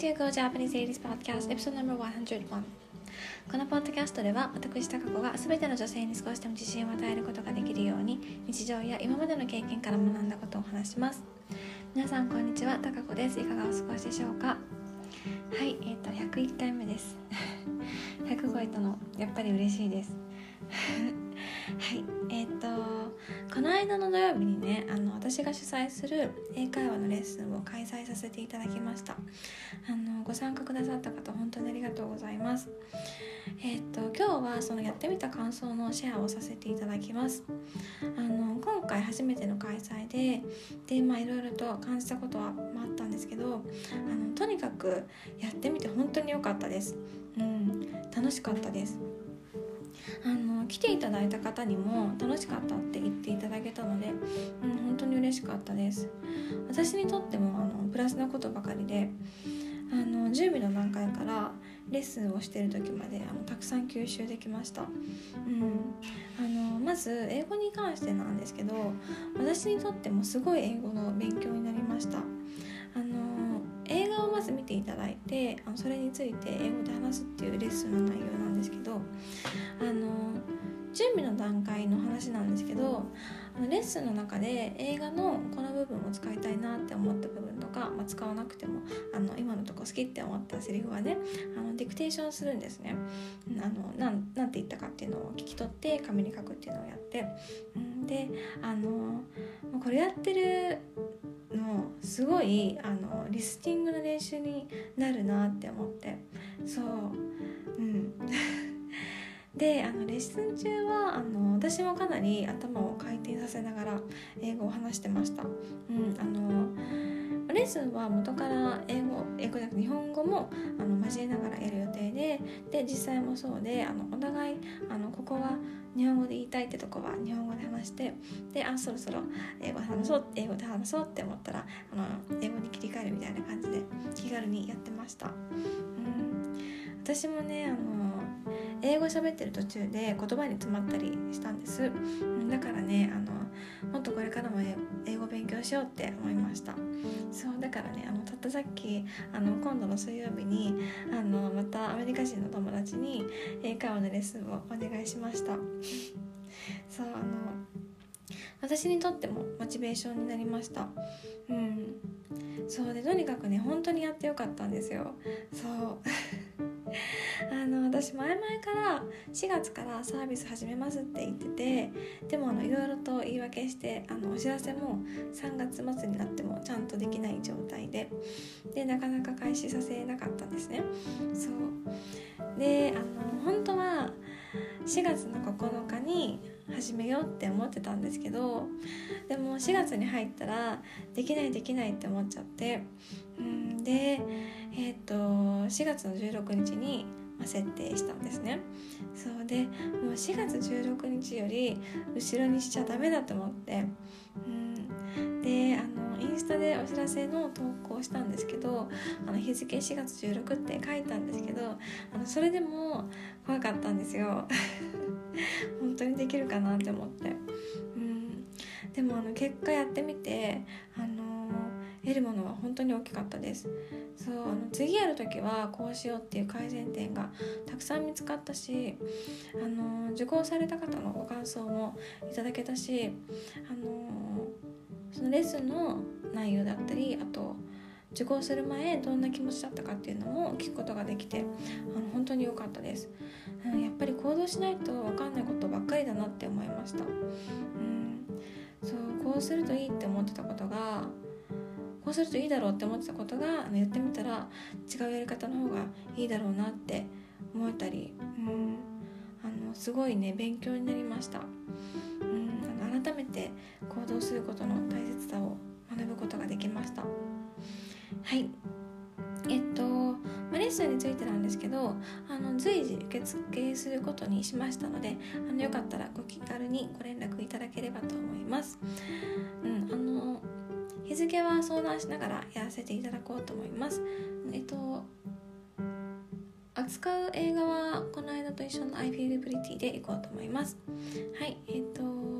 to Go Japanese 80s Podcast Episode No.101 このポッドキャストでは私タカ子が全ての女性に少しでも自信を与えることができるように日常や今までの経験から学んだことを話します。皆さんこんにちは。タカ子です。いかがお過ごしでしょうか？はいえっ、ー、と101回目です。100超えたのやっぱり嬉しいです。はい。えっ、ー、とこの間の土曜日にねあの私が主催する英会話のレッスンを開催させていただきました。あのご参加くださった方本当にありがとうございます。えっ、ー、と今日はそのやってみた感想のシェアをさせていただきます。あの今回初めての開催ででまあいろいろと感じたことはあったんですけどあのとにかくやってみて本当に良かったです。うん楽しかったです。あの来ていただいた方にも楽しかったって言っていただけたので、うん、本当に嬉しかったです。私にとってもあのプラスなことばかりであの準備の段階からレッスンをしてる時まであのたくさん吸収できました、うん、あのまず英語に関してなんですけど私にとってもすごい英語の勉強になりました。いただいてあのそれについて英語で話すっていうレッスンの内容なんですけどあの準備の段階の話なんですけどあのレッスンの中で映画のこの部分を使いたいなって思った部分とか、まあ、使わなくてもあの今のとこ好きって思ったセリフはねあのディクテーションするんですね。あのなんなて言ったかっていうのを聞き取って紙に書くっていうのをやって、うん、であのこれやってるすごいあのリスティングの練習になるなって思って。そう。うん。であのレッスン中はあの私もかなり頭を回転させながら英語を話してました。うん、あのレッスンは元から英語英語じゃなくて日本語もあの交えながらやる予定でで実際もそうであのお互いあのここは日本語で言いたいってとこは日本語で話してであそろそろ英語で話そう英語で話そうって思ったらあの英語に切り替えるみたいな感じで気軽にやってました。うん、私もねあの英語喋ってる途中で言葉に詰まったりしたんです。だからねあのもっとこれからも英語勉強しようって思いました。そうだからねあのたったさっきあの今度の水曜日にあのまたアメリカ人の友達に英会話のレッスンをお願いしました。そうあの私にとってもモチベーションになりました。うん。そうでとにかくね本当にやってよかったんですよ。そう。あの私前々から4月からサービス始めますって言っててでもあのいろいろと言い訳してあのお知らせも3月末になってもちゃんとできない状態ででなかなか開始させなかったんですね。そう。であの本当は4月の9日に始めようって思ってたんですけどでも4月に入ったらできないできないって思っちゃってうんでえっ、と4月の16日に設定したんですね。そうでもう4月16日より後ろにしちゃダメだと思ってうんであスタでお知らせの投稿したんですけどあの日付4月16って書いたんですけどあのそれでも怖かったんですよ。本当にできるかなって思って。うん。でもあの結果やってみてあの得るものは本当に大きかったです。そうあの次やる時はこうしようっていう改善点がたくさん見つかったしあの受講された方のご感想もいただけたしあのそのレッスンの内容だったりあと受講する前どんな気持ちだったかっていうのも聞くことができてあの本当に良かったです、うん、やっぱり行動しないと分かんないことばっかりだなって思いました、うん、そうこうするといいって思ってたことがこうするといいだろうって思ってたことがやってみたら違うやり方の方がいいだろうなって思えたり、うん、あのすごいね勉強になりました、うん、あの改めて行動することの大切さを学ぶことができました。はい。えっと、まあ、レッスンについてなんですけどあの随時受付することにしましたのであのよかったらご気軽にご連絡いただければと思います、うん、あの日付は相談しながらやらせていただこうと思います。えっと扱う映画はこの間と一緒の I Feel Pretty で行こうと思います。はいえっと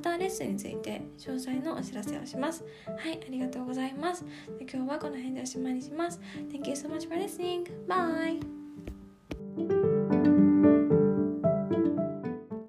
またレッッスンについて詳細のお知らせをします。はいありがとうございます。今日はこの辺でおしまいにします。Thank you so much for listening. Bye.